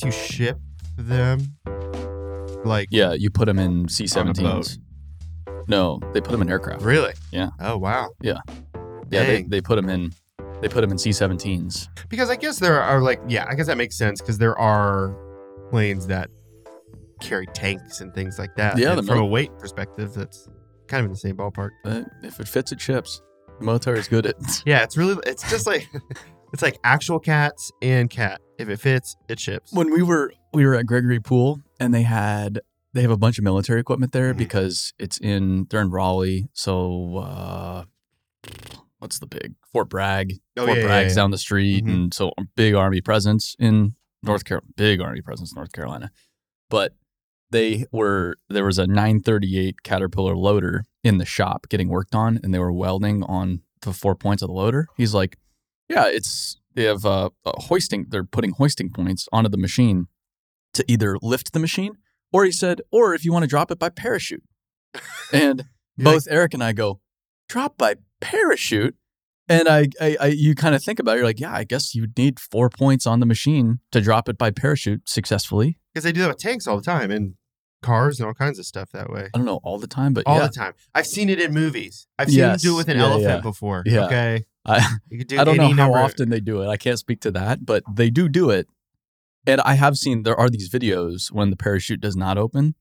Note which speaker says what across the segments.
Speaker 1: guess you ship them. Like
Speaker 2: Yeah, you put them in
Speaker 1: On a
Speaker 2: C-17s. No, they put them in aircraft.
Speaker 1: really?
Speaker 2: Yeah.
Speaker 1: Oh wow.
Speaker 2: Yeah, they,
Speaker 1: Dang.
Speaker 2: they put them in. They put them in C-17s.
Speaker 1: Because I guess there are like yeah, I guess that makes sense because there are planes that carry tanks and things like that.
Speaker 2: Yeah,
Speaker 1: from
Speaker 2: mil-
Speaker 1: a weight perspective, that's kind of in the same ballpark.
Speaker 2: But if it fits, it ships. The military is good at.
Speaker 1: Yeah, it's really it's just like it's like actual cats and cat. If it fits, it ships.
Speaker 2: when we were we were at Gregory Poole and they had they have a bunch of military equipment there
Speaker 1: Mhm.
Speaker 2: because it's in they're in Raleigh. So uh what's the big Fort Bragg?
Speaker 1: Oh,
Speaker 2: Fort
Speaker 1: yeah, yeah,
Speaker 2: Bragg's
Speaker 1: yeah.
Speaker 2: down the street,
Speaker 1: Mhm.
Speaker 2: and so big army presence in North Carolina. Big army presence in North Carolina, but they were there was a 938 Caterpillar loader in the shop getting worked on, and they were welding on the four points of the loader. He's like, "Yeah, it's they have uh, hoisting. They're putting hoisting points onto the machine to either lift the machine, or he said, or if you want to drop it by parachute." And both Eric and I go, "Drop by parachute." And I, I, I you kind of think about it. You're like, yeah, I guess you need four points on the machine to drop it by parachute successfully.
Speaker 1: Because they do that with tanks all the time and cars and all kinds of stuff that way.
Speaker 2: I don't know all the time, but
Speaker 1: All
Speaker 2: yeah,
Speaker 1: the time. I've seen it in movies. I've seen
Speaker 2: Yes.
Speaker 1: them do it with an
Speaker 2: Yeah,
Speaker 1: elephant
Speaker 2: yeah.
Speaker 1: before.
Speaker 2: Yeah.
Speaker 1: Okay.
Speaker 2: I,
Speaker 1: You could do
Speaker 2: I don't know how
Speaker 1: number-
Speaker 2: often they do it. I can't speak to that, but they do do it. And I have seen there are these videos when the parachute does not open,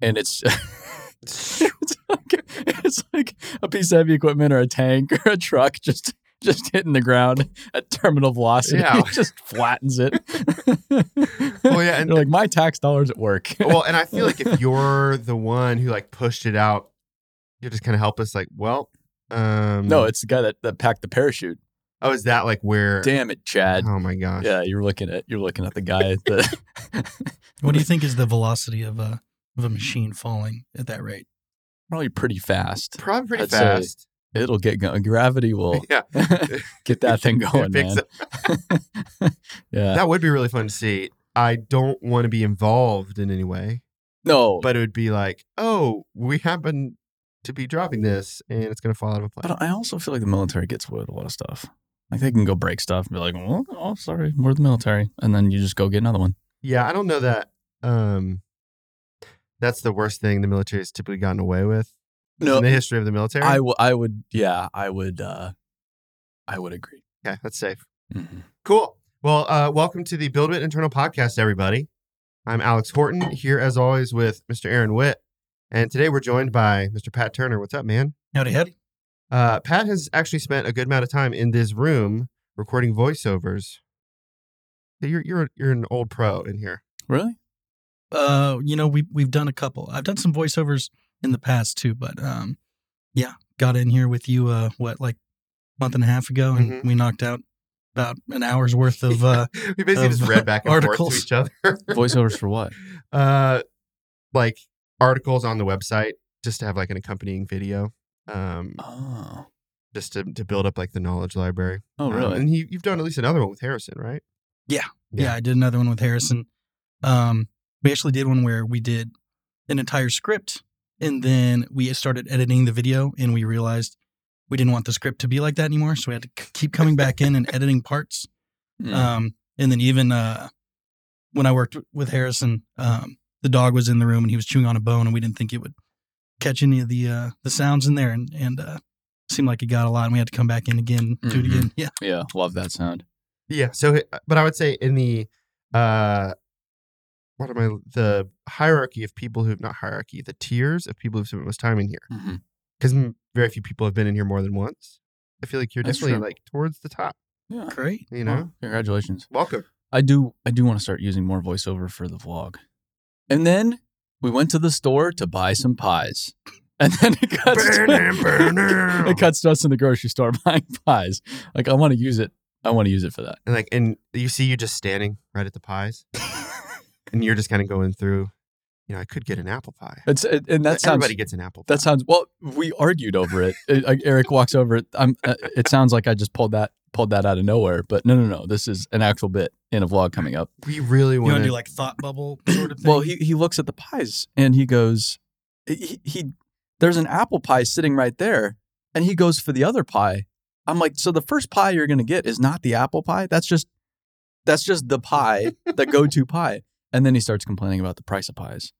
Speaker 2: and it's it's, like, it's like a piece of heavy equipment or a tank or a truck just just hitting the ground at terminal velocity.
Speaker 1: Yeah.
Speaker 2: it just flattens it.
Speaker 1: Well, yeah, and-
Speaker 2: You're like my tax dollars at work.
Speaker 1: well, and I feel like if you're the one who like pushed it out, you're just kind of help us, Like, well, um,
Speaker 2: no, it's the guy that, that packed the parachute.
Speaker 1: oh, is that like where?
Speaker 2: Damn it, Chad.
Speaker 1: Oh my gosh.
Speaker 2: Yeah, you're looking at you're looking at the guy at the
Speaker 3: What do you think is the velocity of a of a machine falling at that rate?
Speaker 2: probably pretty fast.
Speaker 1: Probably pretty
Speaker 2: I'd say
Speaker 1: fast.
Speaker 2: It'll get going. Gravity will
Speaker 1: Yeah.
Speaker 2: get that thing going, man. yeah.
Speaker 1: That would be really fun to see. I don't want to be involved in any way,
Speaker 2: no,
Speaker 1: but it would be like, oh, we happen to be dropping this and it's going to fall out of a plane.
Speaker 2: but I also feel like the military gets away with a lot of stuff. Like they can go break stuff and be like, "Oh, oh sorry, we're the military," and then you just go get another one.
Speaker 1: Yeah, I don't know that. Um, that's the worst thing the military has typically gotten away with
Speaker 2: No,
Speaker 1: in the history of the military.
Speaker 2: I, w- I would, yeah, I would, uh, I would agree.
Speaker 1: okay, that's safe.
Speaker 2: Mhm.
Speaker 1: Cool. Well, uh, welcome to the BuildWitt Internal podcast, everybody. I'm Alex Horton here as always with Mr. Aaron Witt, and today we're joined by Mr. Pat Turner. What's up, man?
Speaker 3: Howdy, howdy.
Speaker 1: Uh, Pat has actually spent a good amount of time in this room recording voiceovers. You're you're you're an old pro in here.
Speaker 2: Really?
Speaker 3: Uh, you know, we we've done a couple. I've done some voiceovers in the past too, but um, yeah, got in here with you. Uh, what like a month and a half ago, and
Speaker 1: Mhm.
Speaker 3: we knocked out about an hour's worth of uh,
Speaker 1: we basically
Speaker 3: of
Speaker 1: just read back and
Speaker 3: articles.
Speaker 1: forth to each other.
Speaker 2: Voiceovers for what?
Speaker 1: uh, like articles on the website just to have like an accompanying video. Um,
Speaker 2: Oh,
Speaker 1: just to, to build up like the knowledge library.
Speaker 2: oh,
Speaker 1: Um,
Speaker 2: really?
Speaker 1: and he, you've done at least another one with Harrison, right?
Speaker 3: Yeah.
Speaker 1: Yeah.
Speaker 3: yeah. I did another one with Harrison. Um, we actually did one where we did an entire script, and then we started editing the video, and we realized we didn't want the script to be like that anymore, so we had to keep coming back in and editing parts.
Speaker 2: Mm.
Speaker 3: Um, and then even uh, when I worked with Harrison, um, the dog was in the room and he was chewing on a bone, and we didn't think it would catch any of the uh, the sounds in there, and and uh, seemed like it got a lot, and we had to come back in again, do it
Speaker 2: Mhm.
Speaker 3: again. Yeah,
Speaker 2: yeah, love that sound.
Speaker 1: Yeah. So, but I would say in the, uh, what am I, the hierarchy of people who, have not hierarchy, the tiers of people who've spent most time in here.
Speaker 2: Mm-hmm.
Speaker 1: Because very few people have been in here more than once. I feel like you're
Speaker 2: That's
Speaker 1: definitely
Speaker 2: true.
Speaker 1: like towards the top,
Speaker 2: Yeah.
Speaker 3: great.
Speaker 1: you know?
Speaker 2: Well, congratulations.
Speaker 1: Welcome.
Speaker 2: I do I do want to start using more voiceover for the vlog. And then we went to the store to buy some pies. And then it cuts to, it cuts to us in the grocery store buying pies. Like I want to use it. I want to use it for that.
Speaker 1: And like, and you see you just standing right at the pies, and you're just kind of going through. You know, I could get an apple pie.
Speaker 2: It's it, and that sounds
Speaker 1: Everybody gets an apple pie.
Speaker 2: that sounds well. We argued over it. It- like, Eric walks over it. I'm. Uh, it sounds like I just pulled that pulled that out of nowhere. But no, no, no. This is an actual bit in a vlog coming up.
Speaker 1: we really want
Speaker 3: want to
Speaker 1: to
Speaker 3: do like thought bubble sort of thing?
Speaker 2: Well, he he looks at the pies and he goes, he, he there's an apple pie sitting right there, and he goes for the other pie. I'm like, so the first pie you're gonna get is not the apple pie. That's just That's just the pie, the go-to pie. And then he starts complaining about the price of pies.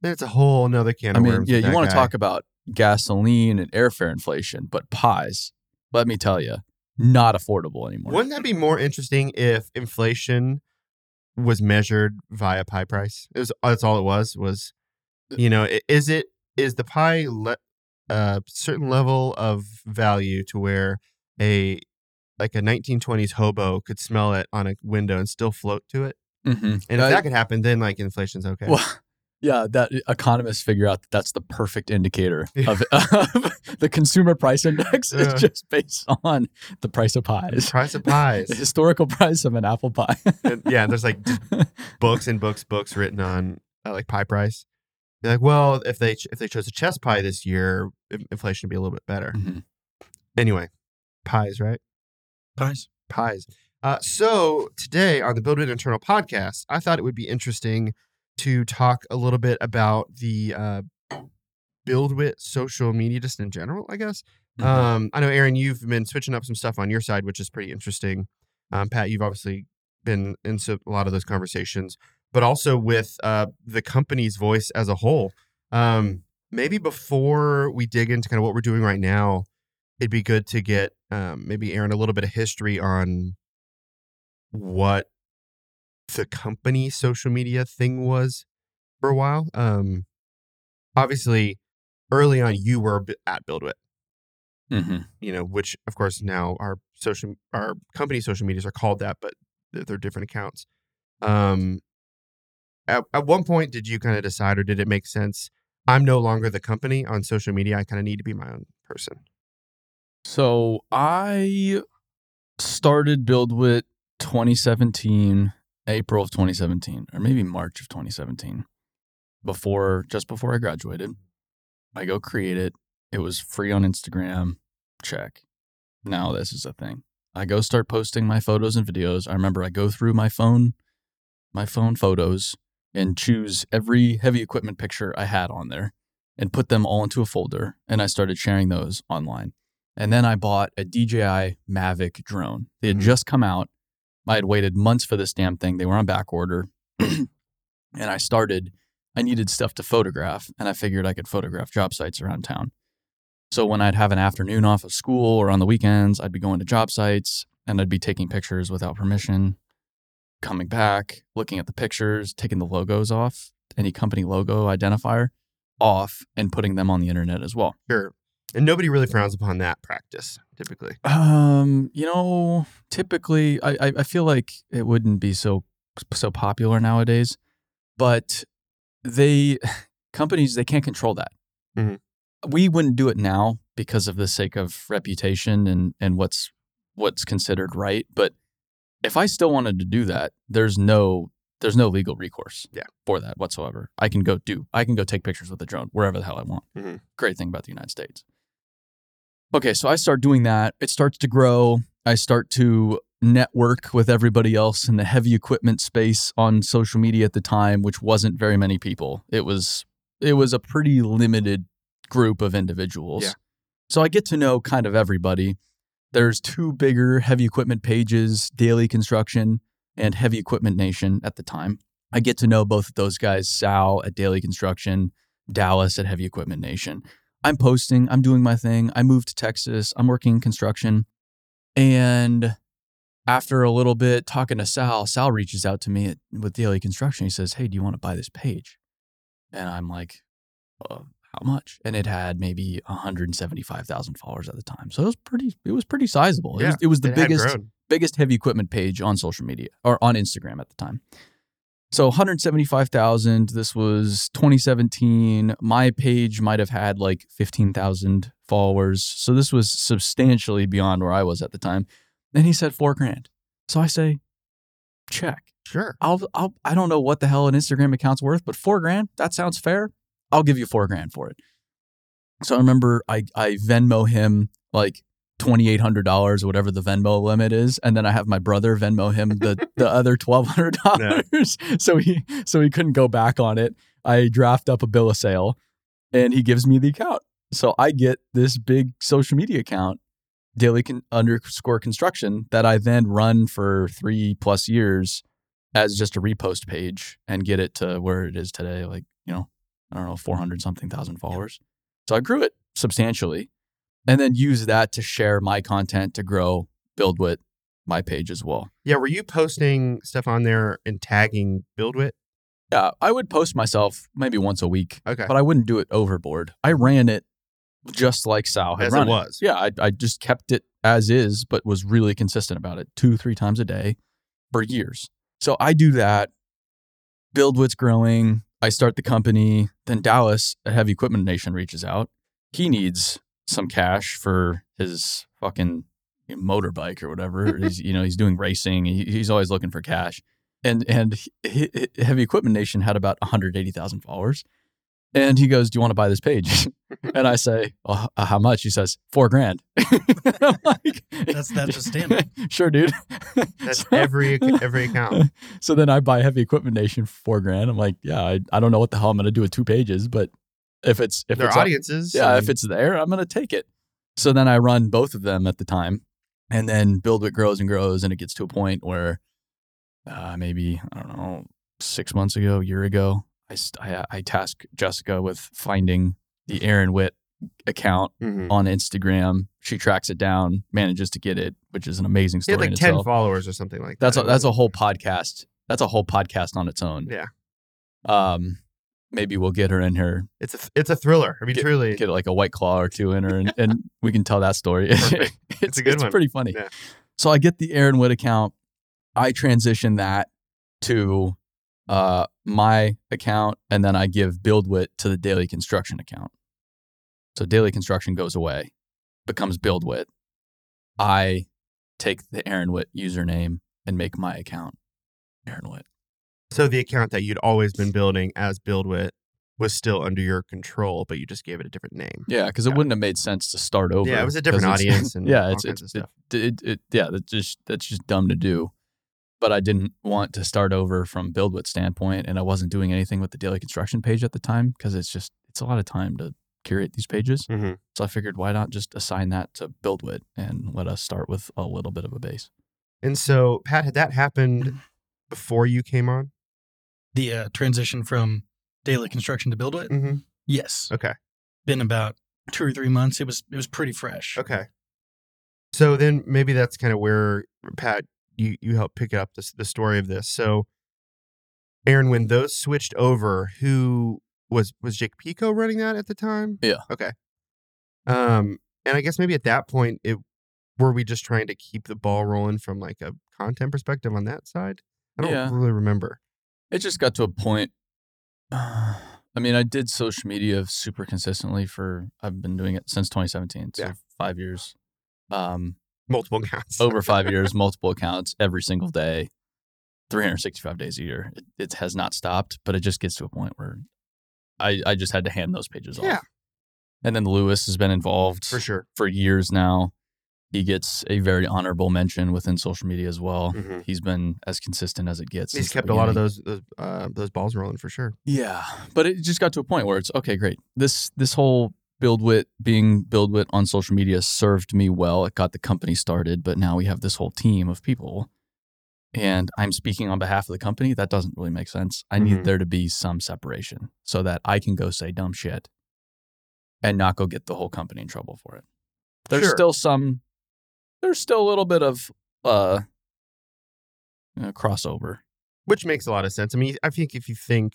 Speaker 1: Then it's a whole nother can
Speaker 2: I
Speaker 1: of
Speaker 2: mean,
Speaker 1: worms.
Speaker 2: yeah,
Speaker 1: with
Speaker 2: you
Speaker 1: that
Speaker 2: want to
Speaker 1: guy.
Speaker 2: talk about gasoline and airfare inflation, but pies, let me tell you, not affordable anymore.
Speaker 1: Wouldn't that be more interesting if inflation was measured via pie price? It was that's all it was. Was uh, you know, i- is it is the pie le- a certain level of value to where a like a 1920s hobo could smell it on a window and still float to it?
Speaker 2: Mhm.
Speaker 1: And if
Speaker 2: Uh,
Speaker 1: that could happen, then like inflation's okay.
Speaker 2: Well, yeah, that economists figure out that that's the perfect indicator of, of the consumer price index
Speaker 1: Yeah.
Speaker 2: is just based on the price of
Speaker 1: the
Speaker 2: pies,
Speaker 1: price of pies.
Speaker 2: the historical price of an apple pie.
Speaker 1: And, yeah, there's like books and books, books written on uh, like pie price. You're like, well, if they ch- if they chose a chess pie this year, inflation would be a little bit better.
Speaker 2: Mhm.
Speaker 1: Anyway, pies, right?
Speaker 3: Pies.
Speaker 1: Pies. Uh, so today on the BuildWitt Internal podcast, I thought it would be interesting to talk a little bit about the uh, BuildWitt social media, just in general, I guess.
Speaker 2: Mhm.
Speaker 1: Um, I know, Aaron, you've been switching up some stuff on your side, which is pretty interesting. Um, Pat, you've obviously been into a lot of those conversations, but also with uh, the company's voice as a whole. Um, maybe before we dig into kind of what we're doing right now, it'd be good to get um, maybe Aaron a little bit of history on what the company social media thing was for a while. Um, obviously, early on, you were at BuildWitt
Speaker 2: Mhm.
Speaker 1: you know, which of course now our social our company social medias are called that, but they're, they're different accounts. Um, at, at one point, did you kind of decide, or did it make sense? I'm no longer the company on social media. I kind of need to be my own person.
Speaker 2: So I started BuildWitt 2017, April of 2017, or maybe March of 2017, before just before I graduated. I go create it. It was free on Instagram. Check. Now this is a thing. I go start posting my photos and videos. I remember I go through my phone, my phone photos, and choose every heavy equipment picture I had on there and put them all into a folder. And I started sharing those online. And then I bought a DJI Mavic drone. They had
Speaker 1: Mhm.
Speaker 2: just come out. I had waited months for this damn thing. They were on back order. and I started, I needed stuff to photograph, and I figured I could photograph job sites around town. So when I'd have an afternoon off of school or on the weekends, I'd be going to job sites and I'd be taking pictures without permission, coming back, looking at the pictures, taking the logos off, any company logo identifier off, and putting them on the internet as well.
Speaker 1: Sure. And nobody really frowns upon that practice typically.
Speaker 2: Um, you know, typically, I, I I feel like it wouldn't be so so popular nowadays, but they companies they can't control that.
Speaker 1: Mhm.
Speaker 2: We wouldn't do it now because of the sake of reputation and and what's what's considered right. But if I still wanted to do that, there's no there's no legal recourse
Speaker 1: Yeah.
Speaker 2: for that whatsoever. I can go do I can go take pictures with a drone wherever the hell I want.
Speaker 1: Mhm.
Speaker 2: Great thing about the United States. Okay, so I start doing that. It starts to grow. I start to network with everybody else in the heavy equipment space on social media at the time, which wasn't very many people. It was it was a pretty limited group of individuals.
Speaker 1: Yeah.
Speaker 2: So I get to know kind of everybody. There's two bigger heavy equipment pages, Daily Construction and Heavy Equipment Nation at the time. I get to know both of those guys, Sal at Daily Construction, Dallas at Heavy Equipment Nation. I'm posting, I'm doing my thing. I moved to Texas, I'm working in construction. And after a little bit talking to Sal, Sal reaches out to me at, with Daily Construction. He says, Hey, do you want to buy this page? And I'm like, uh, how much? And it had maybe 175,000 followers at the time. So it was pretty, it was pretty sizable. It,
Speaker 1: Yeah,
Speaker 2: was, it was the
Speaker 1: It
Speaker 2: biggest, biggest heavy equipment page on social media or on Instagram at the time. So 175,000. This was 2017. My page might have had like 15,000 followers. So this was substantially beyond where I was at the time. And he said four grand. So I say, check.
Speaker 1: Sure.
Speaker 2: I'll, I'll, I don't know what the hell an Instagram account's worth, but four grand, that sounds fair. I'll give you four grand for it. So I remember I, I Venmo him like $2,800 or whatever the Venmo limit is. And then I have my brother Venmo him the, the other $1,200. So he, so he couldn't go back on it. I draft up a bill of sale and he gives me the account. So I get this big social media account daily con- underscore construction that I then run for three plus years as just a repost page and get it to where it is today. Like, you know, I don't know, 400 something thousand followers. So I grew it substantially and then use that to share my content to grow BuildWitt, my page as well.
Speaker 1: Yeah, were you posting stuff on there and tagging BuildWitt?
Speaker 2: Yeah, I would post myself maybe once a week,
Speaker 1: Okay.
Speaker 2: but I wouldn't do it overboard. I ran it just like Sal had
Speaker 1: As
Speaker 2: run
Speaker 1: it was.
Speaker 2: Yeah, I, I just kept it as is, but was really consistent about it two, three times a day for years. So I do that. BuildWitt's growing. I start the company. Then Dallas at Heavy Equipment Nation reaches out. He needs some cash for his fucking motorbike or whatever. he's, you know, he's doing racing. He, he's always looking for cash. And and he, he- Heavy Equipment Nation had about 180,000 followers. And he goes, "Do you want to buy this page?" and I say, well, h- "How much?" He says, four grand." I'm like,
Speaker 3: That's- that's just standard.
Speaker 2: sure, dude.
Speaker 1: That's
Speaker 2: So-
Speaker 1: every every account.
Speaker 2: so then I buy Heavy Equipment Nation for four grand. I'm like, yeah, I, I don't know what the hell I'm gonna do with two pages, but if it's if
Speaker 1: Their
Speaker 2: it's
Speaker 1: audiences.
Speaker 2: yeah,
Speaker 1: I
Speaker 2: if it's there, I'm gonna take it. So then I run both of them at the time, and then BuildWit grows and grows, and it gets to a point where uh, maybe I don't know, six months ago, a year ago, I I, I tasked Jessica with finding the Aaron Witt account
Speaker 1: mhm.
Speaker 2: on Instagram. She tracks it down, manages to get it, which is an amazing story
Speaker 1: like ten
Speaker 2: itself.
Speaker 1: followers or something like
Speaker 2: That's
Speaker 1: that.
Speaker 2: a, that's a whole podcast. That's a whole podcast on its own.
Speaker 1: Yeah.
Speaker 2: Um, maybe we'll get her in here,
Speaker 1: It's a it's a thriller. I mean,
Speaker 2: Get-
Speaker 1: truly.
Speaker 2: get like a white claw or two in her, and, and we can tell that story. It's
Speaker 1: It's a good one.
Speaker 2: it's
Speaker 1: one.
Speaker 2: pretty funny.
Speaker 1: Yeah.
Speaker 2: So I get the Aaron Witt account. I transition that to uh, my account, and then I give BuildWitt to the Daily Construction account. So Daily Construction goes away, becomes BuildWitt. I take the Aaron Witt username and make my account Aaron Witt.
Speaker 1: So the account that you'd always been building as BuildWitt was still under your control, but you just gave it a different name.
Speaker 2: Yeah, because it wouldn't have made sense to start over.
Speaker 1: Yeah, it was a different audience and
Speaker 2: yeah, it's it's. It, it, it- yeah, that's just that's just dumb to do. But I didn't want to start over from BuildWitt standpoint, and I wasn't doing anything with the daily construction page at the time because it's just it's a lot of time to curate these pages.
Speaker 1: hmm
Speaker 2: So I figured, why not just assign that to BuildWitt and let us start with a little bit of a base.
Speaker 1: And so, Pat, had that happened before you came on?
Speaker 3: The uh, transition from daily construction to BuildWitt.
Speaker 1: Mm-hmm.
Speaker 3: Yes,
Speaker 1: Okay.
Speaker 3: been about two or three months. It was it was pretty fresh.
Speaker 1: Okay. So then maybe that's kind of where Pat you you helped pick up this the story of this. So Aaron, when those switched over, who was was Jake Pico running that at the time?
Speaker 2: Yeah.
Speaker 1: Okay. Um, and I guess maybe at that point it were we just trying to keep the ball rolling from like a content perspective on that side? I don't
Speaker 2: Yeah.
Speaker 1: really remember.
Speaker 2: It just got to a point. I mean, I did social media super consistently for I've been doing it since 2017, so
Speaker 1: Yeah.
Speaker 2: five years. Um,
Speaker 1: Multiple accounts.
Speaker 2: over five years, multiple accounts every single day, 365 days a year. It, it has not stopped, but it just gets to a point where I, I just had to hand those pages off.
Speaker 1: Yeah.
Speaker 2: off. And then Lewis has been involved
Speaker 1: for sure.
Speaker 2: for years now. He gets a very honorable mention within social media as well.
Speaker 1: Mhm.
Speaker 2: He's been as consistent as it gets.
Speaker 1: He's kept a lot of those those uh, those balls rolling for sure.
Speaker 2: Yeah, but it just got to a point where it's okay, great. This this whole BuildWitt being BuildWitt on social media served me well. It got the company started, but now we have this whole team of people, and I'm speaking on behalf of the company. That doesn't really make sense. I
Speaker 1: Mhm.
Speaker 2: need there to be some separation so that I can go say dumb shit and not go get the whole company in trouble for it. There's
Speaker 1: Sure.
Speaker 2: still some. There's still a little bit of uh, you crossover.
Speaker 1: which makes a lot of sense. I mean, I think if you think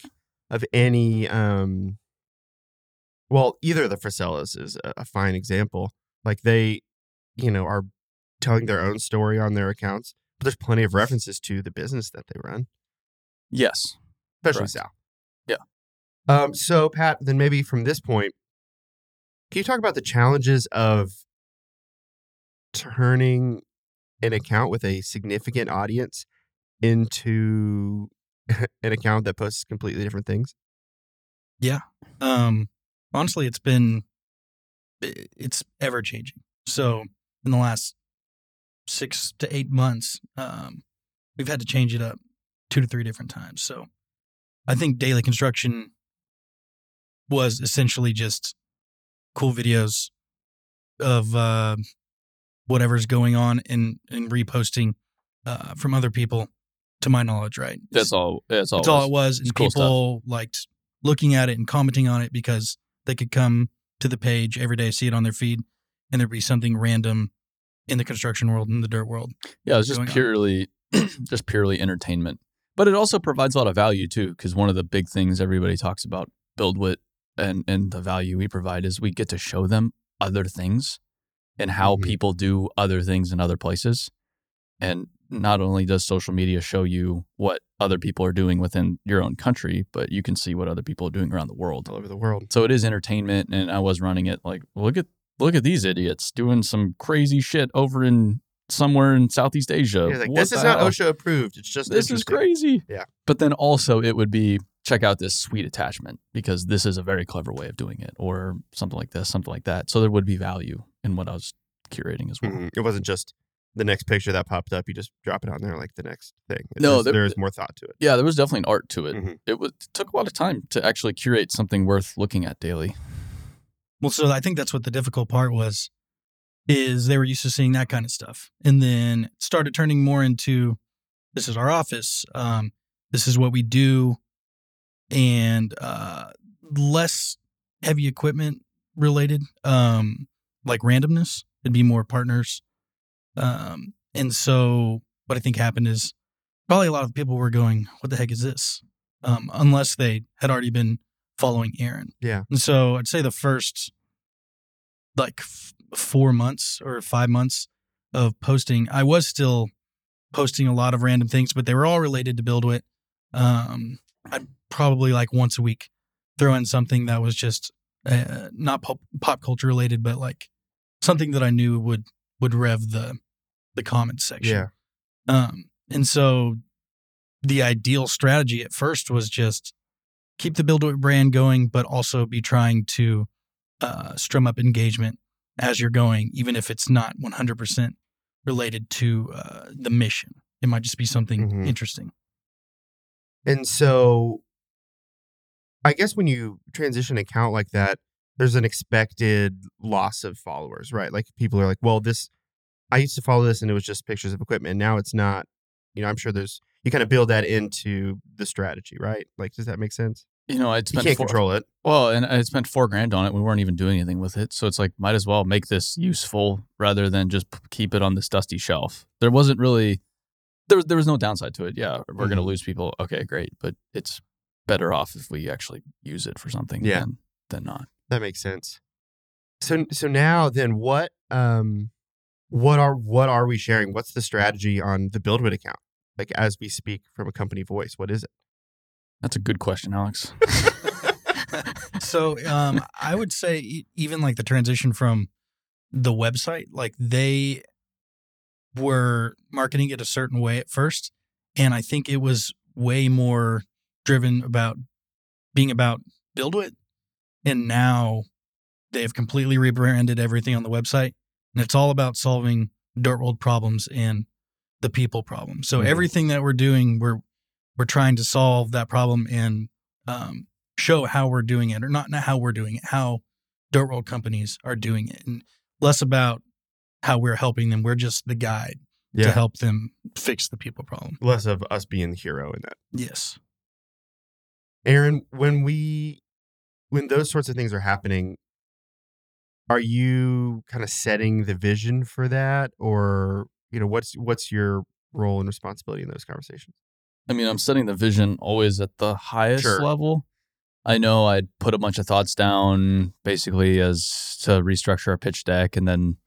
Speaker 1: of any, um, well, either of the Frisellas is a, a fine example. Like they, you know, are telling their own story on their accounts, but there's plenty of references to the business that they run,
Speaker 2: Yes.
Speaker 1: especially
Speaker 2: Correct.
Speaker 1: Sal.
Speaker 2: Yeah.
Speaker 1: Um. So Pat, then maybe from this point, can you talk about the challenges of turning an account with a significant audience into an account that posts completely different things? Yeah.
Speaker 3: Um, honestly, it's been it's ever changing. So in the last six to eight months, um, we've had to change it up two to three different times. So I think daily construction was essentially just cool videos of uh, whatever's going on and and reposting uh, from other people. To my knowledge, right?
Speaker 2: That's all. That's all.
Speaker 3: That's all it was, and
Speaker 2: cool
Speaker 3: people liked looking at it and commenting on it because they could come to the page every day, see it on their feed, and there'd be something random in the construction world, in the dirt world.
Speaker 2: Yeah, it's just purely, just purely entertainment. But it also provides a lot of value too, because one of the big things everybody talks about BuildWitt and and the value we provide is we get to show them other things and how
Speaker 1: Mhm.
Speaker 2: people do other things in other places. And not only does social media show you what other people are doing within your own country, but you can see what other people are doing around the world.
Speaker 1: all over the world.
Speaker 2: So it is entertainment, and I was running it like, look at look at these idiots doing some crazy shit over in somewhere in Southeast Asia.
Speaker 1: Like, this is not
Speaker 2: hell?
Speaker 1: OSHA approved. It's just
Speaker 2: This is crazy.
Speaker 1: Yeah.
Speaker 2: But then also it would be check out this sweet attachment because this is a very clever way of doing it, or something like this, something like that. So there would be value in what I was curating as well.
Speaker 1: Mhm. It wasn't just the next picture that popped up. You just drop it on there like the next thing.
Speaker 2: No,
Speaker 1: There's-
Speaker 2: there-
Speaker 1: there is more thought to it.
Speaker 2: Yeah, there was definitely an art to it.
Speaker 1: Mhm.
Speaker 2: It, was, it took a lot of time to actually curate something worth looking at daily.
Speaker 3: Well, so I think that's what the difficult part was, is they were used to seeing that kind of stuff, and then started turning more into, this is our office, um, this is what we do, and uh, less heavy equipment related, um, like randomness. It'd be more partners, um, and so what I think happened is probably a lot of people were going, "What the heck is this?" Um, unless they had already been following Aaron.
Speaker 1: Yeah.
Speaker 3: And so I'd say the first like f- four months or five months of posting, I was still posting a lot of random things, but they were all related to BuildWitt. Um, I'd probably like once a week throw in something that was just uh, not pop, pop culture related, but like something that I knew would would rev the the comments section.
Speaker 1: Yeah.
Speaker 3: Um, and so the ideal strategy at first was just keep the BuildWitt brand going, but also be trying to uh, strum up engagement as you're going, even if it's not 100% related to uh, the mission. It might just be something
Speaker 1: Mhm.
Speaker 3: interesting.
Speaker 1: And so I guess when you transition an account like that, there's an expected loss of followers, right? Like people are like, well, this, I used to follow this and it was just pictures of equipment. Now it's not, you know, I'm sure there's, you kind of build that into the strategy, right? Like, does that make sense?
Speaker 2: You know, I'd
Speaker 1: You
Speaker 2: spent
Speaker 1: can't
Speaker 2: four,
Speaker 1: control it.
Speaker 2: Well, and I spent four grand on it. We weren't even doing anything with it. So it's like, might as well make this useful rather than just keep it on this dusty shelf. There wasn't really, there was, there was no downside to it. Yeah, we're going to
Speaker 1: mm-hmm.
Speaker 2: lose people. Okay, great. But it's better off if we actually use it for something
Speaker 1: Yeah.
Speaker 2: than, than not.
Speaker 1: That makes sense. So so now then what um what are what are we sharing? What's the strategy on the BuildWitt account? Like as we speak from a company voice, what is it?
Speaker 2: That's a good question, Alex.
Speaker 3: so um, I would say e- even like the transition from the website, like they were marketing it a certain way at first, and I think it was way more driven about being about BuildWitt, and now they have completely rebranded everything on the website, and it's all about solving dirt world problems and the people problem. So
Speaker 1: Mhm.
Speaker 3: everything that we're doing, we're we're trying to solve that problem and um, show how we're doing it, or not not how we're doing it, how dirt world companies are doing it, and less about how we're helping them. We're just the guide to help them fix the people problem.
Speaker 1: Less of us being the hero in that.
Speaker 3: Yes.
Speaker 1: Aaron, when we when those sorts of things are happening, are you kind of setting the vision for that or you know what's what's your role and responsibility in those conversations?
Speaker 2: I mean, I'm setting the vision always at the highest
Speaker 1: Sure.
Speaker 2: level. I know I'd put a bunch of thoughts down basically as to restructure our pitch deck, and then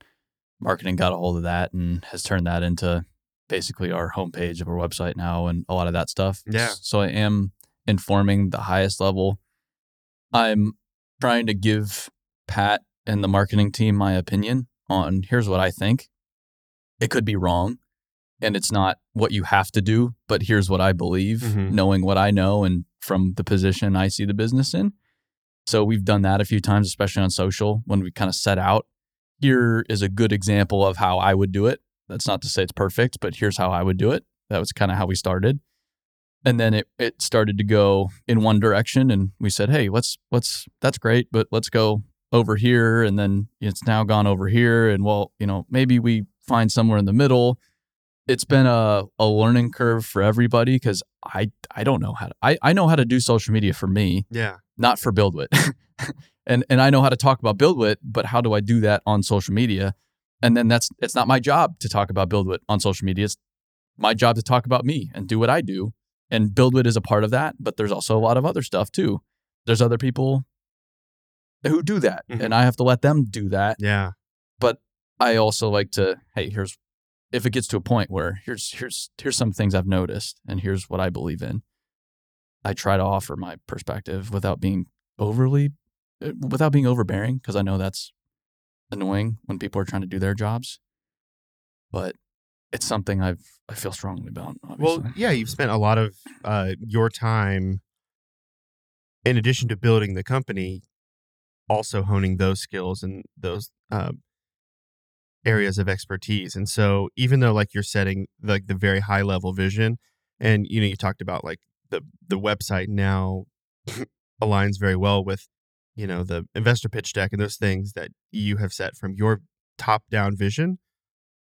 Speaker 2: marketing got a hold of that and has turned that into basically our homepage of our website now and a lot of that stuff.
Speaker 1: Yeah.
Speaker 2: So I am informing the highest level. I'm trying to give Pat and the marketing team my opinion on here's what I think. It could be wrong and it's not what you have to do, but here's what I believe,
Speaker 1: Mhm.
Speaker 2: knowing what I know and from the position I see the business in. So we've done that a few times, especially on social when we kind of set out. Here is a good example of how I would do it. That's not to say it's perfect, but here's how I would do it. That was kind of how we started. And then it, it started to go in one direction and we said, hey, let's let's that's great, but let's go over here and then it's now gone over here and well, you know, maybe we find somewhere in the middle. It's been a, a learning curve for everybody because I I don't know how to I, I know how to do social media for me,
Speaker 1: Yeah.
Speaker 2: not for BuildWitt. and and I know how to talk about BuildWitt, but how do I do that on social media? And then that's it's not my job to talk about BuildWitt on social media. It's my job to talk about me and do what I do. And BuildWitt is a part of that, but there's also a lot of other stuff too. There's other people who do that,
Speaker 1: Mhm.
Speaker 2: and I have to let them do that.
Speaker 1: Yeah.
Speaker 2: But I also like to, hey, here's if it gets to a point where here's here's here's some things I've noticed, and here's what I believe in. I try to offer my perspective without being overly, uh, without being overbearing, because I know that's annoying when people are trying to do their jobs. But it's something I've I feel strongly about. Obviously.
Speaker 1: Well, yeah, you've spent a lot of uh, your time, in addition to building the company, also honing those skills and those uh, areas of expertise. And so, even though like you're setting like the very high level vision, and you know you talked about like the the website now aligns very well with you know the investor pitch deck and those things that you have set from your top down vision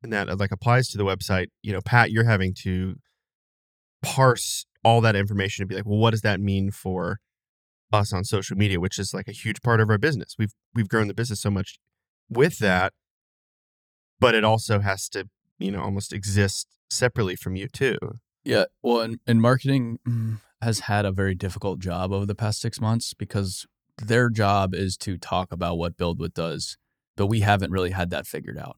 Speaker 1: and that uh, like applies to the website you know pat you're having to parse all that information and be like well what does that mean for us on social media? which is like a huge part of our business. We've we've grown the business so much with that but it also has to you know almost exist separately from you too.
Speaker 2: Yeah, well, and, and marketing mm, has had a very difficult job over the past six months because their job is to talk about what BuildWitt does, but we haven't really had that figured out,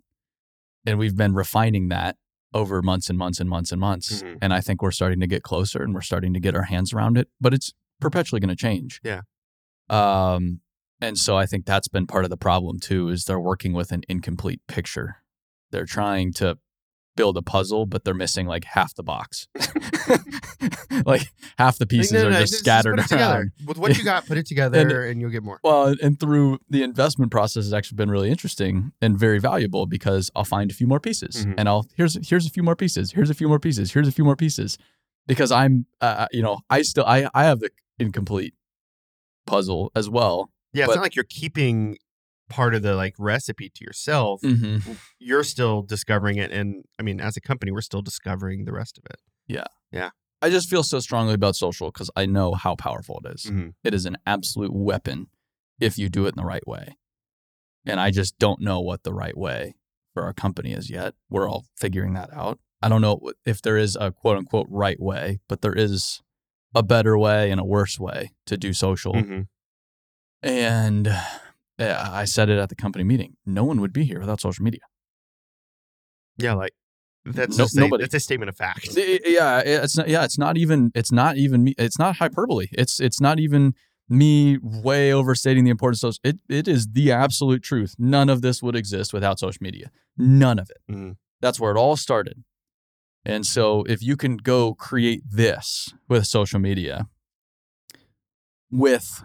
Speaker 2: and we've been refining that over months and months and months and months.
Speaker 1: Mhm.
Speaker 2: And I think we're starting to get closer, and we're starting to get our hands around it, but it's perpetually going to change.
Speaker 1: Yeah.
Speaker 2: Um, and so I think that's been part of the problem too. Is they're working with an incomplete picture. They're trying to build a puzzle, but they're missing like half the box. like half the pieces
Speaker 1: no, no,
Speaker 2: are
Speaker 1: no,
Speaker 2: just
Speaker 1: just
Speaker 2: scattered
Speaker 1: together.
Speaker 2: around.
Speaker 1: with what you got put it together and, you'll get more
Speaker 2: Well, and through the investment process has actually been really interesting and very valuable because I'll find a few more pieces
Speaker 1: Mhm.
Speaker 2: and I'll here's here's a few more pieces, here's a few more pieces, here's a few more pieces, because I'm uh, you know I still I I have the incomplete puzzle as well.
Speaker 1: yeah it's
Speaker 2: but-
Speaker 1: not like you're keeping part of the like recipe to yourself
Speaker 2: Mm-hmm.
Speaker 1: you're still discovering it and i mean as a company we're still discovering the rest of it Yeah. Yeah.
Speaker 2: I just feel so strongly about social because I know how powerful it is.
Speaker 1: Mhm.
Speaker 2: It is an absolute weapon if you do it in the right way. And I just don't know what the right way for our company is yet. We're all figuring that out. I don't know if there is a quote unquote right way, but there is a better way and a worse way to do social.
Speaker 1: Mhm.
Speaker 2: And I said it at the company meeting. No one would be here without social media.
Speaker 1: yeah like that's
Speaker 2: No-
Speaker 1: a,
Speaker 2: nobody.
Speaker 1: that's a statement of fact
Speaker 2: yeah it's not yeah it's not even it's not even me it's not hyperbole it's it's not even me way overstating the importance of it it is the absolute truth none of this would exist without social media none of it
Speaker 1: Mhm.
Speaker 2: that's where it all started and so if you can go create this with social media with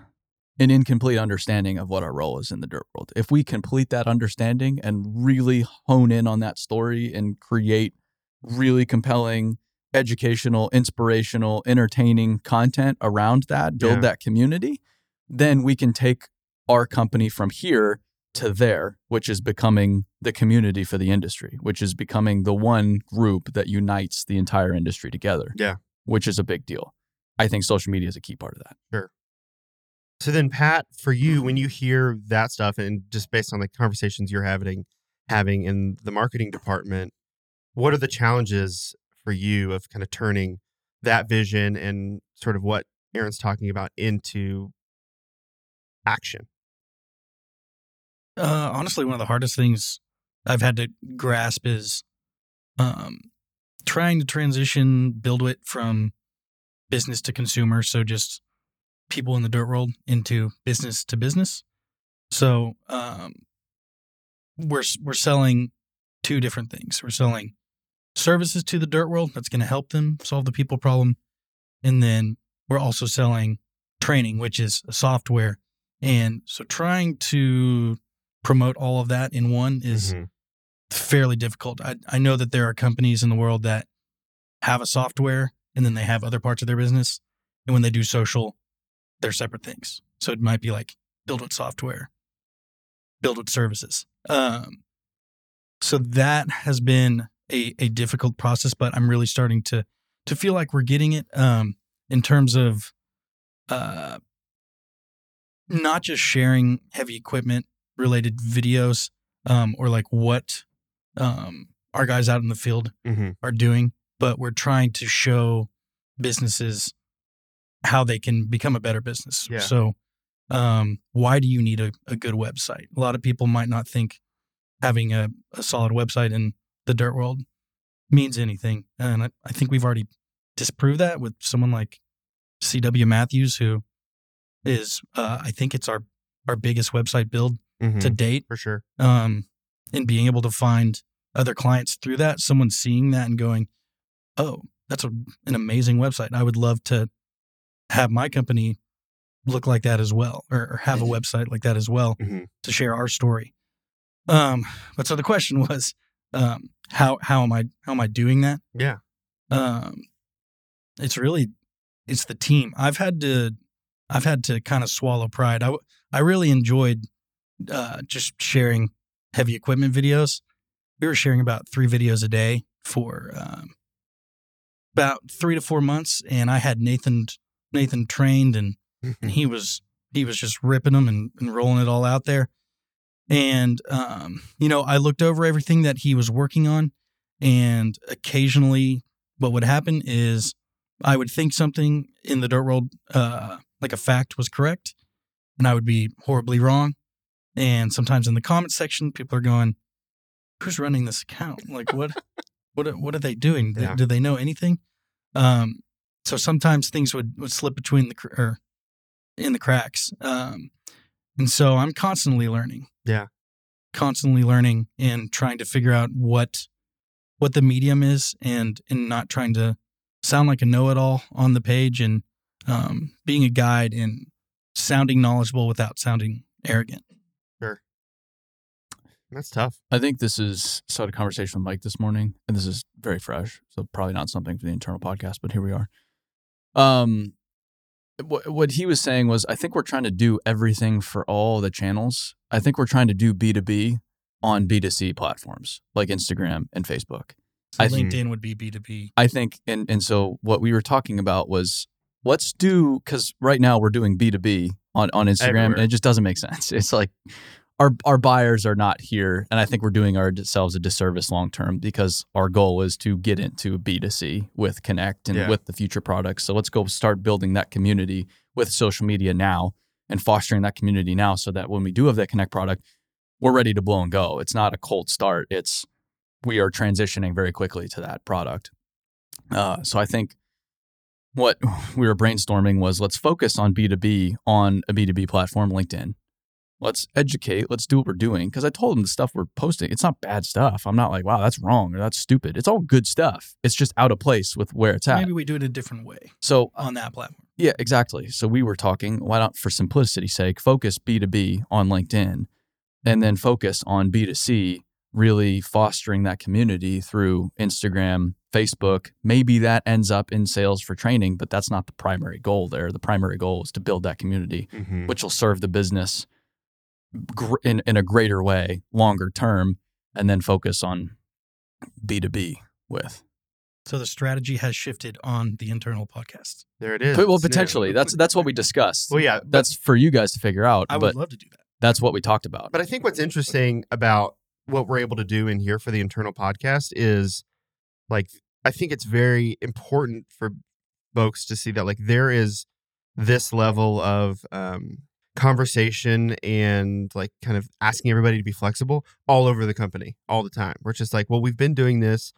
Speaker 2: an incomplete understanding of what our role is in the dirt world if we complete that understanding and really hone in on that story and create really compelling educational inspirational entertaining content around that build
Speaker 1: Yeah.
Speaker 2: that community then we can take our company from here to there which is becoming the community for the industry which is becoming the one group that unites the entire industry together
Speaker 1: Yeah.
Speaker 2: which is a big deal i think social media is a key part of that
Speaker 1: So then, Pat, for you, when you hear that stuff, and just based on the conversations you're having having in the marketing department, what are the challenges for you of kind of turning that vision and sort of what Aaron's talking about into action?
Speaker 3: Uh, honestly, one of the hardest things I've had to grasp is um, trying to transition BuildWitt from business to consumer. So just people in the dirt world into business to business. So um, we're we're selling two different things. We're selling services to the dirt world that's going to help them solve the people problem, and then we're also selling training, which is a software. And so trying to promote all of that in one is
Speaker 1: Mhm.
Speaker 3: fairly difficult. I, I know that there are companies in the world that have a software and then they have other parts of their business. And when they do social, they're separate things. So it might be like BuildWitt software, BuildWitt services. Um, so that has been a, a difficult process, but I'm really starting to to feel like we're getting it um, in terms of uh, not just sharing heavy equipment related videos um, or like what um, our guys out in the field
Speaker 1: hmm
Speaker 3: are doing, but we're trying to show businesses how they can become a better business.
Speaker 1: Yeah.
Speaker 3: So, um, why do you need a, a good website? A lot of people might not think having a, a solid website in the dirt world means anything. And I, I think we've already disproved that with someone like CW Matthews, who is, uh, I think it's our, our biggest website build
Speaker 1: hmm
Speaker 3: to date
Speaker 1: for sure.
Speaker 3: um, and being able to find other clients through that, someone seeing that and going, "Oh, that's a, an amazing website. I would love to have my company look like that as well, or, have a website like that as well
Speaker 1: Mhm.
Speaker 3: to share our story." Um, but so the question was, um, how how am I how am I doing that?
Speaker 1: Yeah.
Speaker 3: Um, it's really it's the team. I've had to I've had to kind of swallow pride. i i really enjoyed uh, just sharing heavy equipment videos. We were sharing about three videos a day for um, about three to four months, and I had Nathan Nathan trained, and, and he was he was just ripping them and, and rolling it all out there. And um, you know, I looked over everything that he was working on, and occasionally, what would happen is I would think something in the dirt world, uh, like a fact, was correct, and I would be horribly wrong. And sometimes in the comment section, people are going, "Who's running this account? Like, what, what, are- what are they doing? Do- Do they know anything?" Um, so sometimes things would would slip between the cr- or in the cracks. Um, and so I'm constantly learning.
Speaker 1: Yeah.
Speaker 3: constantly learning and trying to figure out what what the medium is, and and not trying to sound like a know-it-all on the page, and um, being a guide and sounding knowledgeable without sounding arrogant. Sure.
Speaker 1: That's tough.
Speaker 2: I think this is so I had a conversation with Mike this morning, and this is very fresh, so probably not something for the internal podcast, but here we are. Um, what what he was saying was, I think we're trying to do everything for all the channels. I think we're trying to do B two B on B two C platforms like Instagram and Facebook.
Speaker 3: So
Speaker 2: I
Speaker 1: think-
Speaker 3: LinkedIn would be B two B.
Speaker 2: I think, and and so what we were talking about was let's do because right now we're doing B two B on on Instagram,
Speaker 1: Everywhere.
Speaker 2: and it just doesn't make sense. It's like our our buyers are not here, and I think we're doing ourselves a disservice long term because our goal is to get into B two C with Connect and
Speaker 1: Yeah.
Speaker 2: with the future products. So let's go start building that community with social media now and fostering that community now, so that when we do have that Connect product, we're ready to blow and go. It's not a cold start. It's we are transitioning very quickly to that product. Uh, so I think what we were brainstorming was let's focus on B2B on a B2B platform, LinkedIn. Let's educate. Let's do what we're doing. Because I told them the stuff we're posting, it's not bad stuff. I'm not like, wow, that's wrong or that's stupid. It's all good stuff. It's just out of place with where it's at.
Speaker 3: Maybe we do it a different way
Speaker 2: So
Speaker 3: on that platform.
Speaker 2: yeah, exactly. So we were talking, why not, for simplicity's sake, focus B2B on LinkedIn and then focus on B2C, really fostering that community through Instagram, Facebook. Maybe that ends up in sales for training, but that's not the primary goal there. The primary goal is to build that community,
Speaker 1: Mhm.
Speaker 2: which will serve the business gr- in, in a greater way longer term, and then focus on B2B with.
Speaker 3: So the strategy has shifted on the internal podcast.
Speaker 1: There it is.
Speaker 2: Well, potentially. That's that's what we discussed.
Speaker 1: Well, yeah. But,
Speaker 2: That's for you guys to figure out.
Speaker 3: I
Speaker 2: but
Speaker 3: would love to do that.
Speaker 2: that's what we talked about.
Speaker 1: but I think what's interesting about what we're able to do in here for the internal podcast is like I think it's very important for folks to see that like there is this level of um conversation and like kind of asking everybody to be flexible all over the company all the time. We're just like, well, we've been doing this,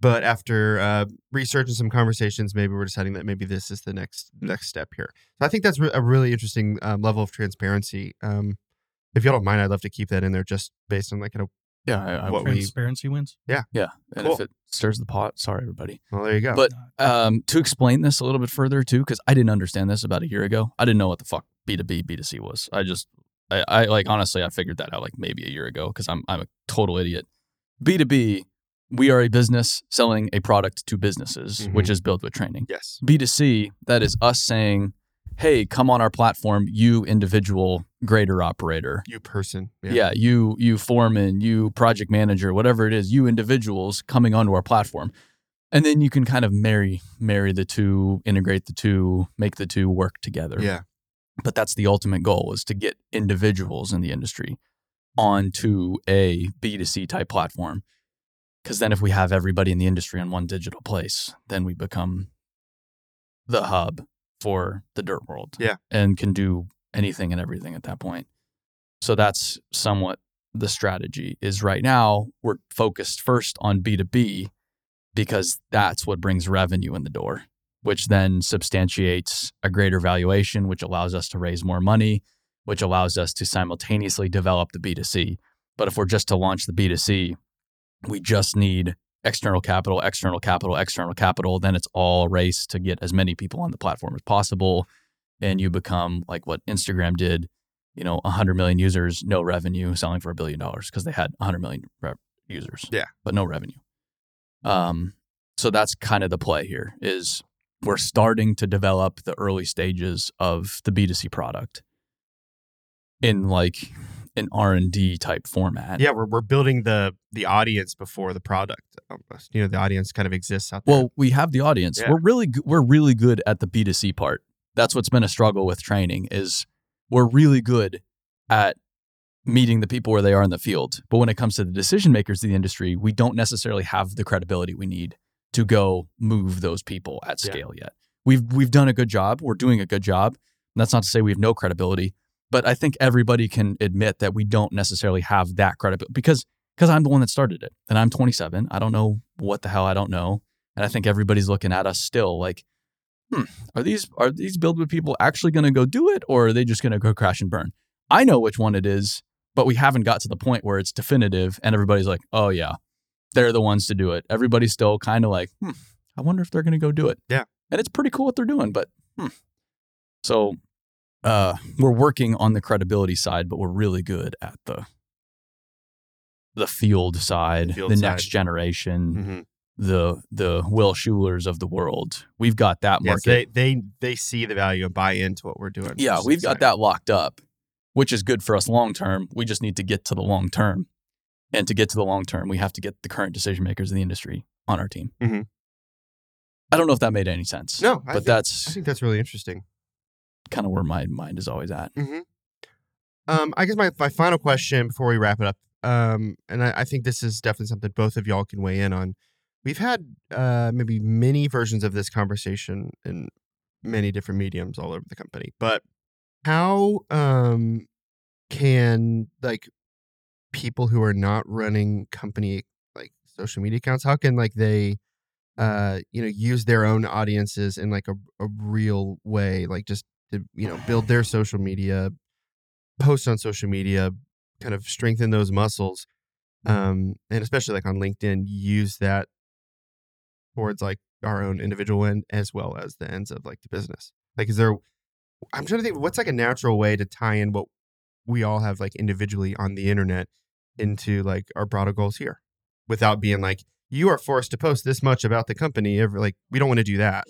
Speaker 1: but after uh, research and some conversations, maybe we're deciding that maybe this is the next next step here. So I think that's a really interesting um, level of transparency. Um, if y'all don't mind, I'd love to keep that in there just based on like, know,
Speaker 2: yeah, I, I,
Speaker 1: what we-
Speaker 3: Transparency wins.
Speaker 2: yeah. Yeah. And
Speaker 1: Cool.
Speaker 2: if it stirs the pot, sorry everybody.
Speaker 1: well, there you go.
Speaker 2: But um, to explain this a little bit further too, because I didn't understand this about a year ago. I didn't know what the fuck B two B B two C was. I just, I, I like honestly, I figured that out like maybe a year ago because I'm I'm a total idiot. B two B, we are a business selling a product to businesses,
Speaker 1: Mhm.
Speaker 2: which is BuildWitt training.
Speaker 1: yes.
Speaker 2: B2C, that is us saying, hey, come on our platform, you individual grader operator.
Speaker 1: You person.
Speaker 2: Yeah. you you foreman, you project manager, whatever it is, you individuals coming onto our platform. And then you can kind of marry marry the two, integrate the two, make the two work together.
Speaker 1: Yeah.
Speaker 2: But that's the ultimate goal is to get individuals in the industry onto a B2C type platform. Cuz then if we have everybody in the industry in one digital place, then we become the hub for the dirt world.
Speaker 1: Yeah.
Speaker 2: And can do anything and everything at that point. So that's somewhat the strategy is right now we're focused first on B2B because that's what brings revenue in the door, which then substantiates a greater valuation, which allows us to raise more money, which allows us to simultaneously develop the B2C. But if we're just to launch the B2C, we just need external capital, external capital, external capital. Then it's all race to get as many people on the platform as possible. And you become like what Instagram did, you know, 100 million users, no revenue, selling for a billion dollars because they had 100 million re- users.
Speaker 1: Yeah.
Speaker 2: But no revenue. Um, so that's kind of the play here is we're starting to develop the early stages of the B2C product in like an R&D type format.
Speaker 1: Yeah, we're, we're building the the audience before the product. Almost. You know, the audience kind of exists out there.
Speaker 2: Well, we have the audience.
Speaker 1: Yeah.
Speaker 2: We're really we're really good at the B2C part. That's what's been a struggle with training is we're really good at meeting the people where they are in the field. But when it comes to the decision makers of the industry, we don't necessarily have the credibility we need to go move those people at
Speaker 1: Yeah.
Speaker 2: scale yet. We've we've done a good job. We're doing a good job. And that's not to say we have no credibility, but I think everybody can admit that we don't necessarily have that credibility because because I'm the one that started it and I'm 27. I don't know what the hell I don't know. And I think everybody's looking at us still like, hmm, are these are these BuildWitt people actually going to go do it or are they just going to go crash and burn? I know which one it is, but we haven't got to the point where it's definitive and everybody's like, oh yeah, they're the ones to do it. Everybody's still kind of like, hmm, I wonder if they're going to go do it.
Speaker 1: Yeah.
Speaker 2: And it's pretty cool what they're doing, but hmm. So uh, we're working on the credibility side, but we're really good at the the field side,
Speaker 1: Field
Speaker 2: the
Speaker 1: side.
Speaker 2: next generation,
Speaker 1: Mhm.
Speaker 2: The the Will Schulers of the world. We've got that
Speaker 1: Yes,
Speaker 2: market.
Speaker 1: they they they see the value and buy into what we're doing.
Speaker 2: yeah, we've got that locked up, which is good for us long term. We just need to get to the long term. And to get to the long term, we have to get the current decision makers in the industry on our team.
Speaker 1: Mhm.
Speaker 2: I don't know if that made any sense.
Speaker 1: No, I
Speaker 2: but
Speaker 1: think-
Speaker 2: that's
Speaker 1: I think that's really interesting.
Speaker 2: kind of where my mind is always at.
Speaker 1: hmm Um, I guess my, my final question before we wrap it up, um, and I, I think this is definitely something both of y'all can weigh in on. We've had uh, maybe many versions of this conversation in many different mediums all over the company, but how um, can like people who are not running company like social media accounts, how can like they uh, you know use their own audiences in like a, a real way, like just to you know build their social media post on social media kind of strengthen those muscles um and especially like on linkedin use that towards like our own individual end as well as the ends of like the business like is there i'm trying to think what's like a natural way to tie in what we all have like individually on the internet into like our broader goals here without being like you are forced to post this much about the company every like we don't want to do that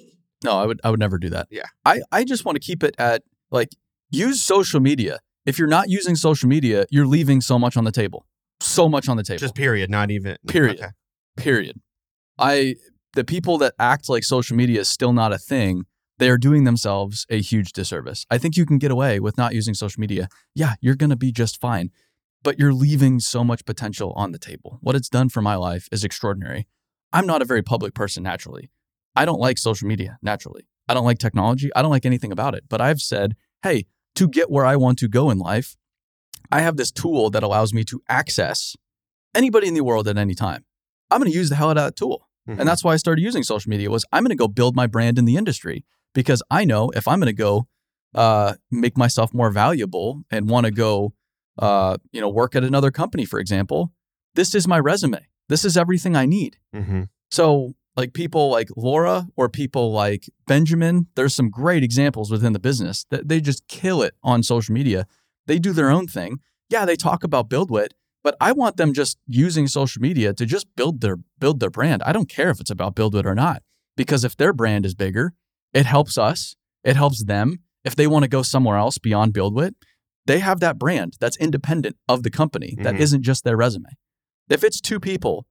Speaker 2: No, I would I would never do that.
Speaker 1: Yeah.
Speaker 2: I, I just want to keep it at like use social media. If you're not using social media, you're leaving so much on the table. So much on the table.
Speaker 1: just period not even
Speaker 2: Period.
Speaker 1: okay.
Speaker 2: period. I the people that act like social media is still not a thing, they are doing themselves a huge disservice. I think you can get away with not using social media. Yeah, you're going to be just fine. But you're leaving so much potential on the table. What it's done for my life is extraordinary. I'm not a very public person naturally. I don't like social media naturally. I don't like technology. I don't like anything about it. But I've said, hey, to get where I want to go in life, I have this tool that allows me to access anybody in the world at any time. I'm going to use the hell out of that tool.
Speaker 1: Mhm.
Speaker 2: And that's why I started using social media was I'm going to go build my brand in the industry because I know if I'm going to go uh, make myself more valuable and want to go, uh, you know, work at another company, for example, this is my resume. This is everything I need.
Speaker 1: Mhm.
Speaker 2: So, like people like Laura or people like Benjamin, there's some great examples within the business that they just kill it on social media. They do their own thing. Yeah, they talk about BuildWitt, but I want them just using social media to just build their build their brand. I don't care if it's about BuildWitt or not, because if their brand is bigger, it helps us. It helps them. If they want to go somewhere else beyond BuildWitt, They have that brand that's independent of the company that
Speaker 1: Mhm.
Speaker 2: isn't just their resume. If it's two people,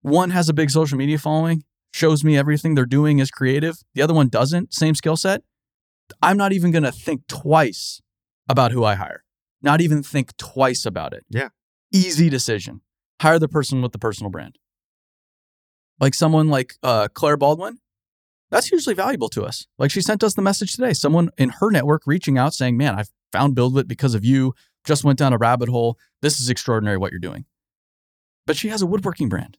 Speaker 2: one has a big social media following, shows me everything they're doing is creative, the other one doesn't, same skill set, I'm not even going to think twice about who I hire. Not even think twice about it.
Speaker 1: Yeah.
Speaker 2: Easy decision. Hire the person with the personal brand. Like someone like uh, Claire Baldwin, that's hugely valuable to us. Like she sent us the message today. Someone in her network reaching out saying, Man, I found BuildWitt because of you. Just went down a rabbit hole. This is extraordinary what you're doing. But she has a woodworking brand.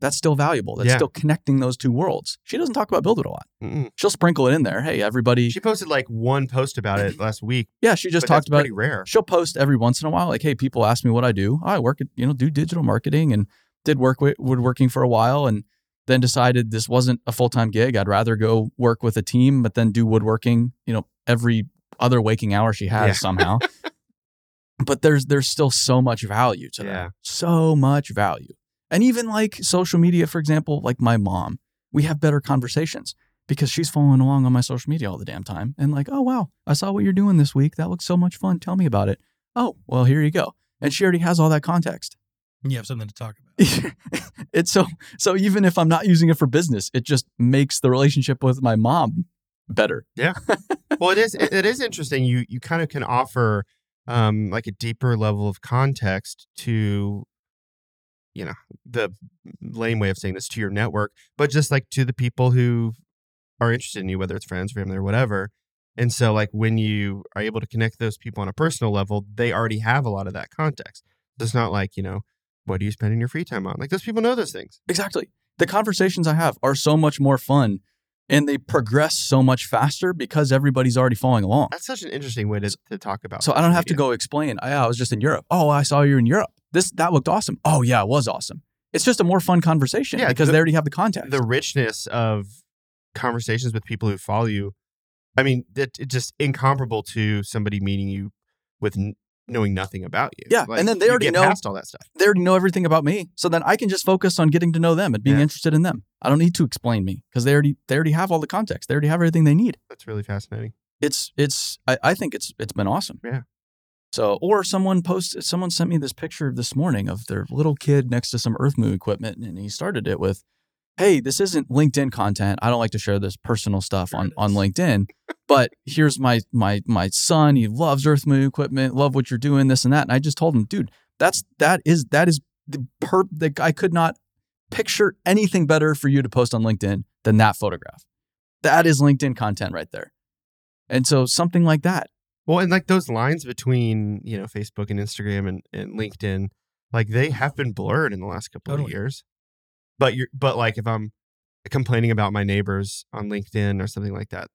Speaker 2: That's still valuable. That's
Speaker 1: Yeah.
Speaker 2: still connecting those two worlds. She doesn't talk about BuildWitt a lot.
Speaker 1: Mm-mm.
Speaker 2: She'll sprinkle it in there. Hey, everybody.
Speaker 1: She posted like one post about it last week.
Speaker 2: yeah, she just talked about
Speaker 1: pretty rare.
Speaker 2: she'll post every once in a while like hey people ask me what i do oh, i work at you know do digital marketing and did work with woodworking for a while and then decided this wasn't a full-time gig i'd rather go work with a team but then do woodworking you know every other waking hour she has
Speaker 1: Yeah.
Speaker 2: somehow but there's there's still so much value to
Speaker 1: Yeah.
Speaker 2: that so much value and even like social media for example like my mom we have better conversations because she's following along on my social media all the damn time. And like oh wow i saw what you're doing this week. That looks so much fun. Tell me about it. Oh well here you go. And she already has all that context.
Speaker 3: And You have something to talk about.
Speaker 2: it's so so even if i'm not using it for business it just makes the relationship with my mom better. Yeah.
Speaker 1: well, it is it, it is interesting. You you kind of can offer um like a deeper level of context to you know the lame way of saying this to your network, but just like to the people who are interested in you, whether it's friends, family, or whatever. And so, like when you are able to connect those people on a personal level, they already have a lot of that context. It's not like you know what are you spending your free time on? Like those people know those things.
Speaker 2: exactly the conversations i have are so much more fun and they progress so much faster because everybody's already following along
Speaker 1: That's such an interesting way to, to talk about.
Speaker 2: So I don't have to go explain. Oh, I was just in Europe. Oh, I saw you in Europe. This that looked awesome. Oh yeah, it was awesome. It's just a more fun conversation
Speaker 1: Yeah,
Speaker 2: because
Speaker 1: the-
Speaker 2: they already have the context.
Speaker 1: the richness of conversations with people who follow you. I mean, it, it's just incomparable to somebody meeting you with n- knowing nothing about you.
Speaker 2: Yeah, and then they already know-
Speaker 1: all that stuff.
Speaker 2: they already know everything about me. So then I can just focus on getting to know them and being
Speaker 1: Yeah.
Speaker 2: interested in them. I don't need to explain me because they already they already have all the context. They already have everything they need.
Speaker 1: That's really fascinating.
Speaker 2: It's it's I, I think it's it's been awesome.
Speaker 1: Yeah.
Speaker 2: So or someone posted someone sent me this picture this morning of their little kid next to some earth move equipment and he started it with hey this isn't linkedin content. I don't like to share this personal stuff on, on linkedin but here's my my my son. He loves earth move equipment love what you're doing this and that. And i just told him dude that's that is that is the per that i could not picture anything better for you to post on linkedin than that photograph. That is linkedin content right there. And so something like that
Speaker 1: Well, and like those lines between you know Facebook and Instagram and, and LinkedIn, like they have been blurred in the last couple of years. But you're but like if I'm complaining about my neighbors on LinkedIn or something like that,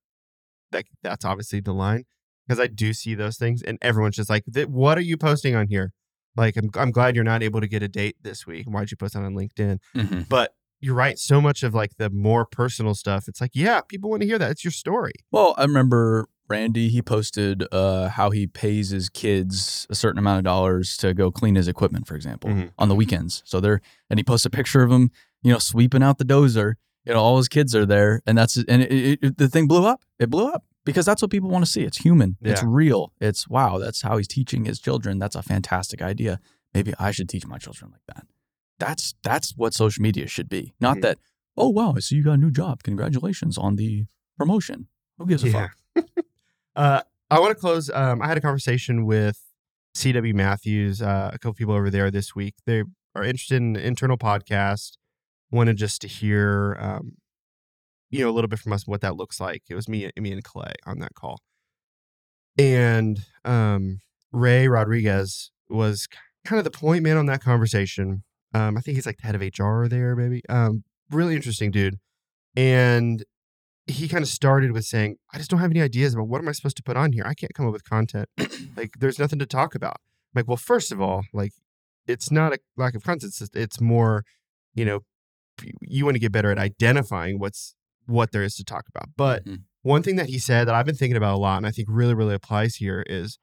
Speaker 1: that that's obviously the line because I do see those things and everyone's just like, "What are you posting on here?" Like I'm I'm glad you're not able to get a date this week. Why'd you post that on LinkedIn? Mm-hmm. But you're right. So much of like the more personal stuff, it's like, yeah, people want to hear that. It's your story.
Speaker 2: Well, I remember Randy, he posted uh, how he pays his kids a certain amount of dollars to go clean his equipment, for example,
Speaker 1: Mhm.
Speaker 2: on the weekends. So they're, and he posts a picture of him, you know, sweeping out the dozer. You know, all his kids are there. And that's, and it, it, it- the thing blew up. It blew up because that's what people want to see. It's human, it's real. It's wow, that's how he's teaching his children. That's a fantastic idea. Maybe I should teach my children like that. That's, that's what social media should be. Not
Speaker 1: Mhm.
Speaker 2: that, oh, wow, I see you got a new job. Congratulations on the promotion. Who gives a fuck?
Speaker 1: uh, I want to close. Um, I had a conversation with CW Matthews, uh, a couple people over there this week. They are interested in internal podcast. Wanted just to hear, um, you know, a little bit from us what that looks like. It was me, me and Clay on that call, and um, Ray Rodriguez was kind of the point man on that conversation. Um, I think he's like the head of HR there, maybe. Um, really interesting dude, and he kind of started with saying, I just don't have any ideas about what am I supposed to put on here. I can't come up with content. like there's nothing to talk about. I'm like, well, first of all, like it's not a lack of content. It's, just- it's more, you know, you want to get better at identifying what's what there is to talk about. But
Speaker 2: Mhm.
Speaker 1: one thing that he said that I've been thinking about a lot and I think really, really applies here is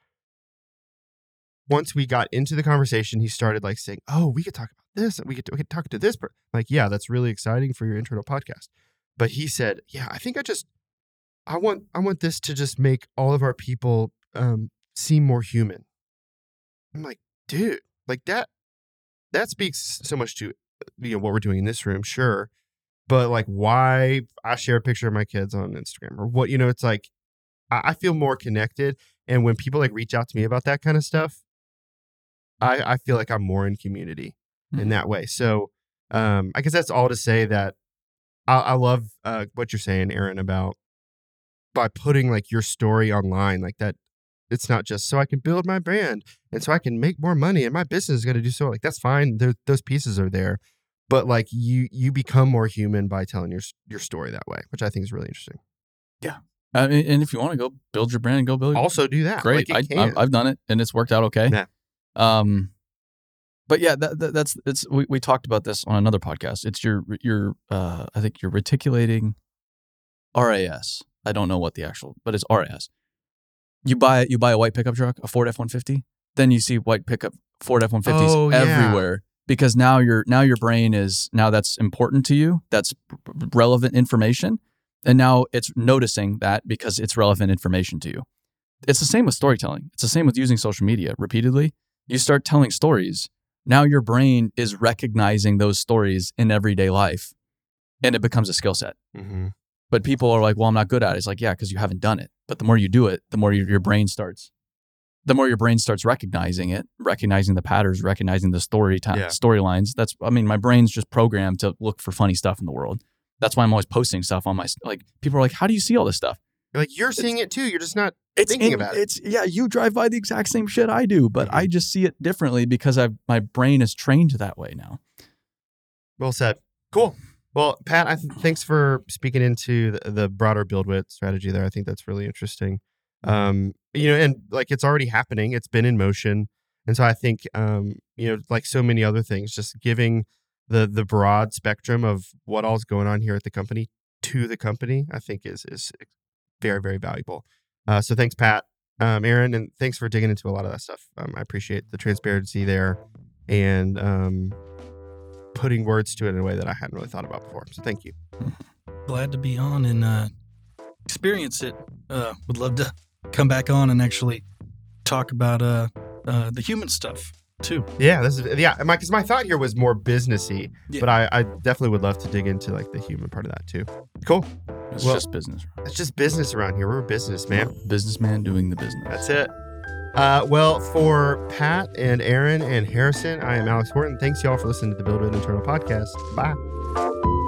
Speaker 1: once we got into the conversation, he started like saying, Oh, we could talk about this. We could, we could talk to this. person. Like, yeah, that's really exciting for your internal podcast but he said yeah i think i just i want i want this to just make all of our people um, seem more human I'm like, dude, like that that speaks so much to you know what we're doing in this room, sure. But like why I share a picture of my kids on Instagram or what, you know, it's like I, I feel more connected. And when people like reach out to me about that kind of stuff, I, I feel like I'm more in community in
Speaker 2: Mhm.
Speaker 1: that way. So um I guess that's all to say that I, I love uh, what you're saying, Aaron, about by putting like your story online like that it's not just so I can build my brand and so I can make more money and my business is going to do so like that's fine there, those pieces are there but like you you become more human by telling your your story that way which I think is really interesting
Speaker 2: I mean, and if you want to go build your brand, go build.
Speaker 1: also do that
Speaker 2: great.
Speaker 1: like,
Speaker 2: I, I've done it and it's worked out okay.
Speaker 1: Yeah.
Speaker 2: Um, but yeah, that, that, that's it's we, we talked about this on another podcast. It's your your uh I think you're reticulating RAS. I don't know what the actual, but it's RAS. You buy you buy a white pickup truck, a Ford F one fifty, then you see white pickup Ford F one fifties
Speaker 1: Oh,
Speaker 2: everywhere because now your now your brain is now that's important to you. That's relevant information, and now it's noticing that because it's relevant information to you. It's the same with storytelling. It's the same with using social media repeatedly. You start telling stories. Now your brain is recognizing those stories in everyday life and it becomes a skill set.
Speaker 1: Mhm.
Speaker 2: But people are like, well, I'm not good at it. It's like, yeah, because you haven't done it. But the more you do it, the more your, your brain starts, the more your brain starts recognizing it, recognizing the patterns, recognizing the story
Speaker 1: Yeah.
Speaker 2: storylines. That's, I mean, my brain's just programmed to look for funny stuff in the world. That's why I'm always posting stuff on my, like, people are like, how do you see all this stuff?
Speaker 1: You're like you're seeing it too you're just not
Speaker 2: it's
Speaker 1: thinking
Speaker 2: in-
Speaker 1: about it.
Speaker 2: It's yeah, you drive by the exact same shit I do, but I just see it differently because I my brain is trained that way now.
Speaker 1: well said. Cool. Well Pat I th- thanks for speaking into the, the broader BuildWitt strategy there. I think that's really interesting. Um you know and like it's already happening. It's been in motion. And so i think um you know like so many other things just giving the the broad spectrum of what all's going on here at the company to the company i think is is very very valuable uh so thanks pat um aaron and thanks for digging into a lot of that stuff. Um, i appreciate the transparency there and um putting words to it in a way that i hadn't really thought about before. So thank you.
Speaker 3: Glad to be on and uh, experience it. Uh, would love to come back on and actually talk about uh, uh, the human stuff too.
Speaker 1: Yeah, this is yeah. My because my thought here was more businessy,
Speaker 3: Yeah.
Speaker 1: but I, I definitely would love to dig into like the human part of that too. Cool.
Speaker 2: It's
Speaker 1: Well-
Speaker 2: just business.
Speaker 1: It's just business around here. We're a business, man.
Speaker 2: Businessman doing the business.
Speaker 1: That's it. Uh, well, for Pat and Aaron and Harrison, I am Alex Horton. Thanks y'all for listening to the BuildWitt Internal podcast. Bye.